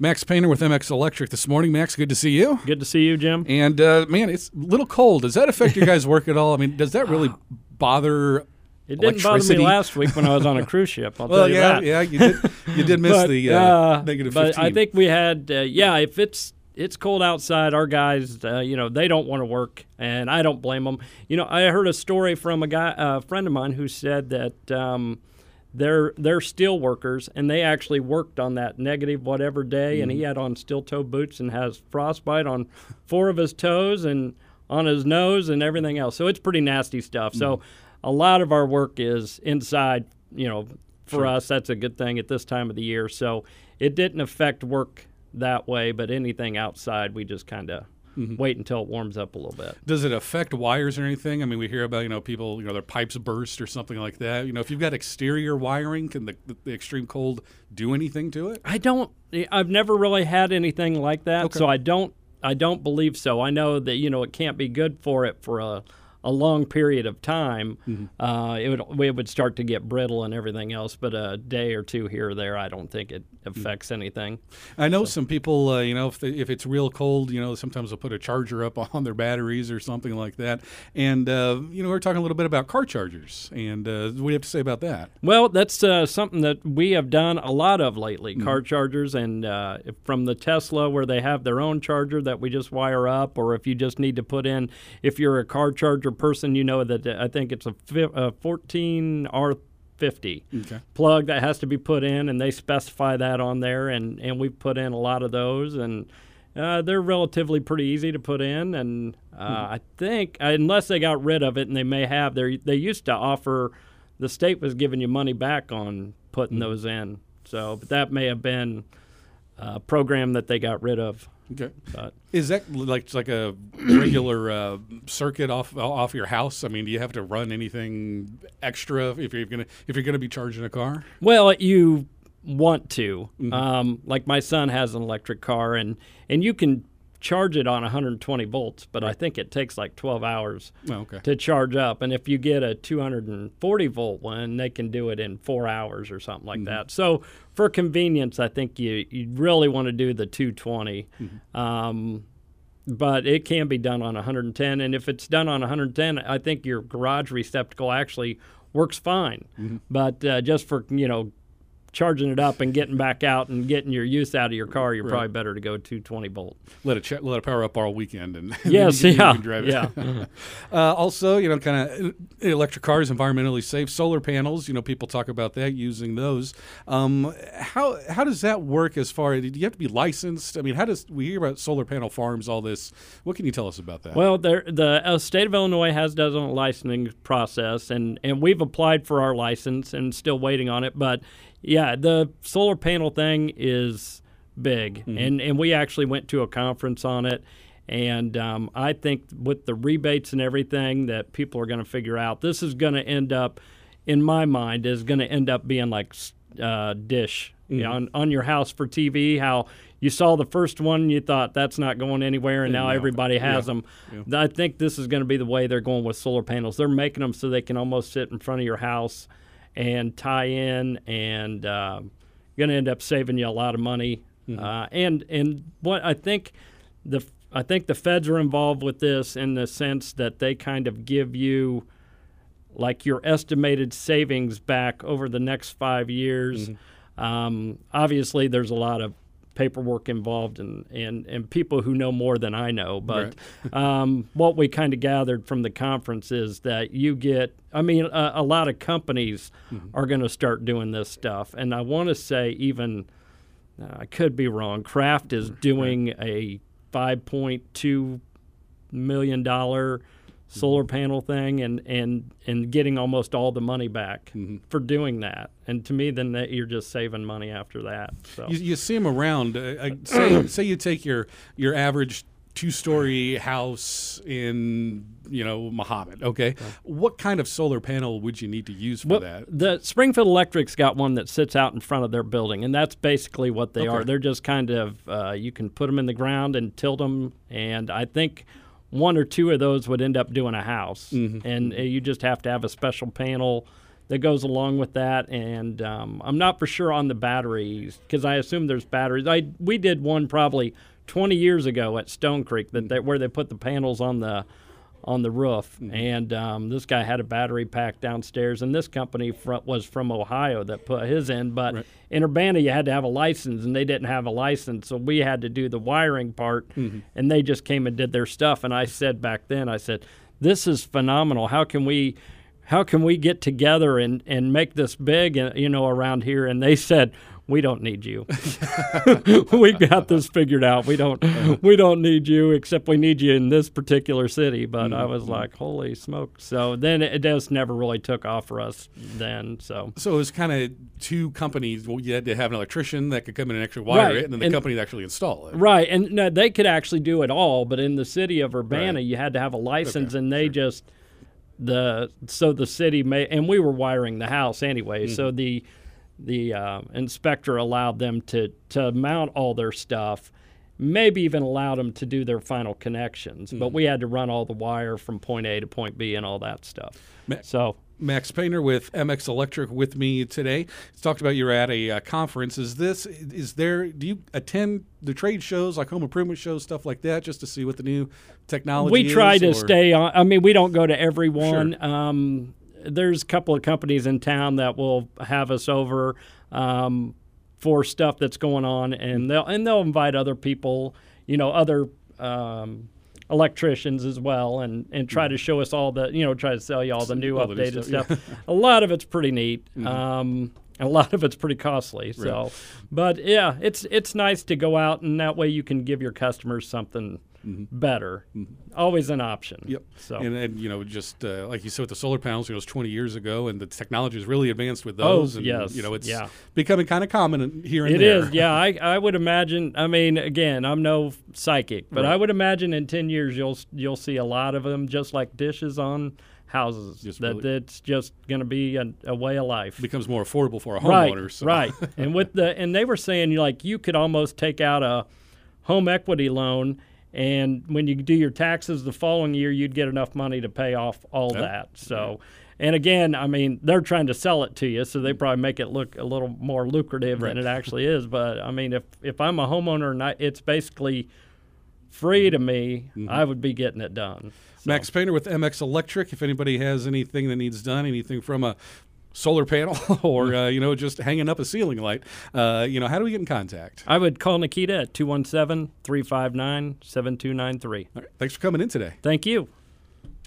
Max Painter with MX Electric this morning. Max, good to see you. Good to see you, Jim. And uh, man, it's a little cold. Does that affect your guys' work at all? I mean, does that really bother? It didn't bother me last week when I was on a cruise ship. I'll well, tell you yeah, that. yeah, you did. You did miss but, the uh, uh, negative but 15. I think we had, uh, yeah. If it's it's cold outside, our guys, uh, you know, they don't want to work, and I don't blame them. You know, I heard a story from a guy, a friend of mine, who said that. Um, they're they're steel workers and they actually worked on that negative whatever day Mm-hmm. and he had on steel toe boots and has frostbite on four of his toes and on his nose and everything else so it's pretty nasty stuff so Mm-hmm. a lot of our work is inside you know for us that's a good thing at this time of the year so it didn't affect work that way but anything outside we just kind of Mm-hmm. wait until it warms up a little bit Does it affect wires or anything? I mean, we hear about you know people, you know, their pipes burst or something like that. You know, if you've got exterior wiring, can the, the extreme cold do anything to it? I don't. I've never really had anything like that, Okay. so I don't. I don't believe so. I know that you know it can't be good for it for a, a long period of time. Mm-hmm. Uh, it would it would start to get brittle and everything else. But a day or two here or there, I don't think it affects anything. I know some people, uh, you know, if, they, if it's real cold, you know, sometimes they'll put a charger up on their batteries or something like that. And, uh, you know, we are talking a little bit about car chargers. And uh, what do you have to say about that? Well, that's uh, something that we have done a lot of lately Mm-hmm. car chargers. And uh, from the Tesla, where they have their own charger that we just wire up, or if you just need to put in, if you're a car charger person, you know that I think it's a, fi- a 14R50 Okay. plug that has to be put in, and they specify that on there. And, and we've put in a lot of those. And uh, they're relatively pretty easy to put in, and uh, I think unless they got rid of it, and they may have, they they used to offer, the state was giving you money back on putting those in. So, but that may have been a program that they got rid of. Okay. But Is that like like a regular uh, circuit off off your house? I mean, do you have to run anything extra if you're gonna if you're gonna be charging a car? well, you want to. Um, like my son has an electric car, and and you can charge it on 120 volts, but I think it takes like 12 hours. Oh, okay. to charge up. And if you get a 240 volt one, they can do it in four hours or something like that. So for convenience, I think you you really want to do the 220. Um, but it can be done on 110, and if it's done on 110, I think your garage receptacle actually works fine. But uh, just for you know charging it up and getting back out and getting your use out of your car, you're probably better to go 220 volt. Let it ch- let it power up all weekend and Yes, you, yeah, can drive it. yeah. Uh, also, you know, kind of electric cars, environmentally safe, solar panels. You know, people talk about that using those. Um, how how does that work? As far as do you have to be licensed? I mean, how does we hear about solar panel farms? All this. What can you tell us about that? Well, there, the uh, state of Illinois has done a licensing process, and, and we've applied for our license and still waiting on it. But yeah, the solar panel thing is big, and and we actually went to a conference on it. And um, I think with the rebates and everything that people are going to figure out, this is going to end up, in my mind, is going to end up being like uh, Dish you know, on, on your house for TV. How you saw the first one, you thought that's not going anywhere, and now everybody has yeah, them. I think this is going to be the way they're going with solar panels. They're making them so they can almost sit in front of your house and tie in, and uh, going to end up saving you a lot of money. Uh, and and what I think the I think the feds are involved with this in the sense that they kind of give you like your estimated savings back over the next five years. Um, obviously, there's a lot of paperwork involved and, and, and people who know more than I know. But um, what we kind of gathered from the conference is that you get, I mean, a, a lot of companies are going to start doing this stuff. And I want to say, even, uh, I could be wrong, Kraft is doing a $5.2 million solar panel thing and, and, and getting almost all the money back for doing that. And to me, then that you're just saving money after that. So. you, you see them around. Uh, uh, say say you take your your average two story house in you know Mahomet. Okay, what kind of solar panel would you need to use for Well, that? the Springfield Electric's got one that sits out in front of their building, and that's basically what they are. They're just kind of uh, you can put them in the ground and tilt them, and I think one or two of those would end up doing a house, Mm-hmm. and uh, you just have to have a special panel that goes along with that, and um, I'm not for sure on the batteries because I assume there's batteries. I we did one probably 20 years ago at Stone Creek that they, where they put the panels on the on the roof, Mm-hmm. and um, this guy had a battery pack downstairs, and this company fr- was from Ohio that put his in, but Right. in Urbana you had to have a license, and they didn't have a license, so we had to do the wiring part, Mm-hmm. and they just came and did their stuff, and I said back then, I said, this is phenomenal. How can we? How can we get together and, and make this big, uh, you know, around here? And they said, we don't need you. we got this figured out. We don't we don't need you except we need you in this particular city. But I was like, holy smoke! So then it just never really took off for us then. So So it was kind of two companies. Well, you had to have an electrician that could come in and actually wire Right. it, and then the And- company that actually install it. right, and no, they could actually do it all, but in the city of Urbana, Right. you had to have a license, Okay, and they just the so the city may and we were wiring the house anyway, Mm-hmm. so the the uh, inspector allowed them to to mount all their stuff. Maybe even allowed them to do their final connections, Mm-hmm. but we had to run all the wire from point A to point B and all that stuff. Ma- So Max Painter with MX Electric with me today. Talked about you're at a uh, conference. Is this is there? Do you attend the trade shows like home improvement shows, stuff like that, just to see what the new technology? we try is, to or- stay on. I mean, we don't go to every one. Um, there's a couple of companies in town that will have us over um, for stuff that's going on, and they'll and they'll invite other people, you know, other um, electricians as well, and and try to show us all the, you know, try to sell you all the new All updated stuff, stuff. a lot of it's pretty neat. Um, a lot of it's pretty costly. So, but yeah, it's it's nice to go out, and that way you can give your customers something better. Always an option. Yep. So And, and you know, just uh, like you said with the solar panels, you know, it was 20 years ago, and the technology has really advanced with Oh, those. and, yes, You know, it's yeah. becoming kind of common here and It there. is, yeah. I, I would imagine. I mean, again, I'm no psychic, but Right. I would imagine in ten years you'll you'll see a lot of them, just like dishes on houses. Just that really- it's just going to be a, a way of life. becomes more affordable for a right, homeowner. so- right. and with the and they were saying like you could almost take out a home equity loan. And when you do your taxes the following year, you'd get enough money to pay off all Yeah. that. So, and again, I mean, they're trying to sell it to you, so they probably make it look a little more lucrative than it actually is. But I mean, if if I'm a homeowner and I, it's basically free to me, mm-hmm. I would be getting it done. So- Max Painter with MX Electric. If anybody has anything that needs done, anything from a solar panel or uh, you know just hanging up a ceiling light, uh, you know, how do we get in contact? I would call Nikita at 217 359 7293. All right, thanks for coming in today. Thank you.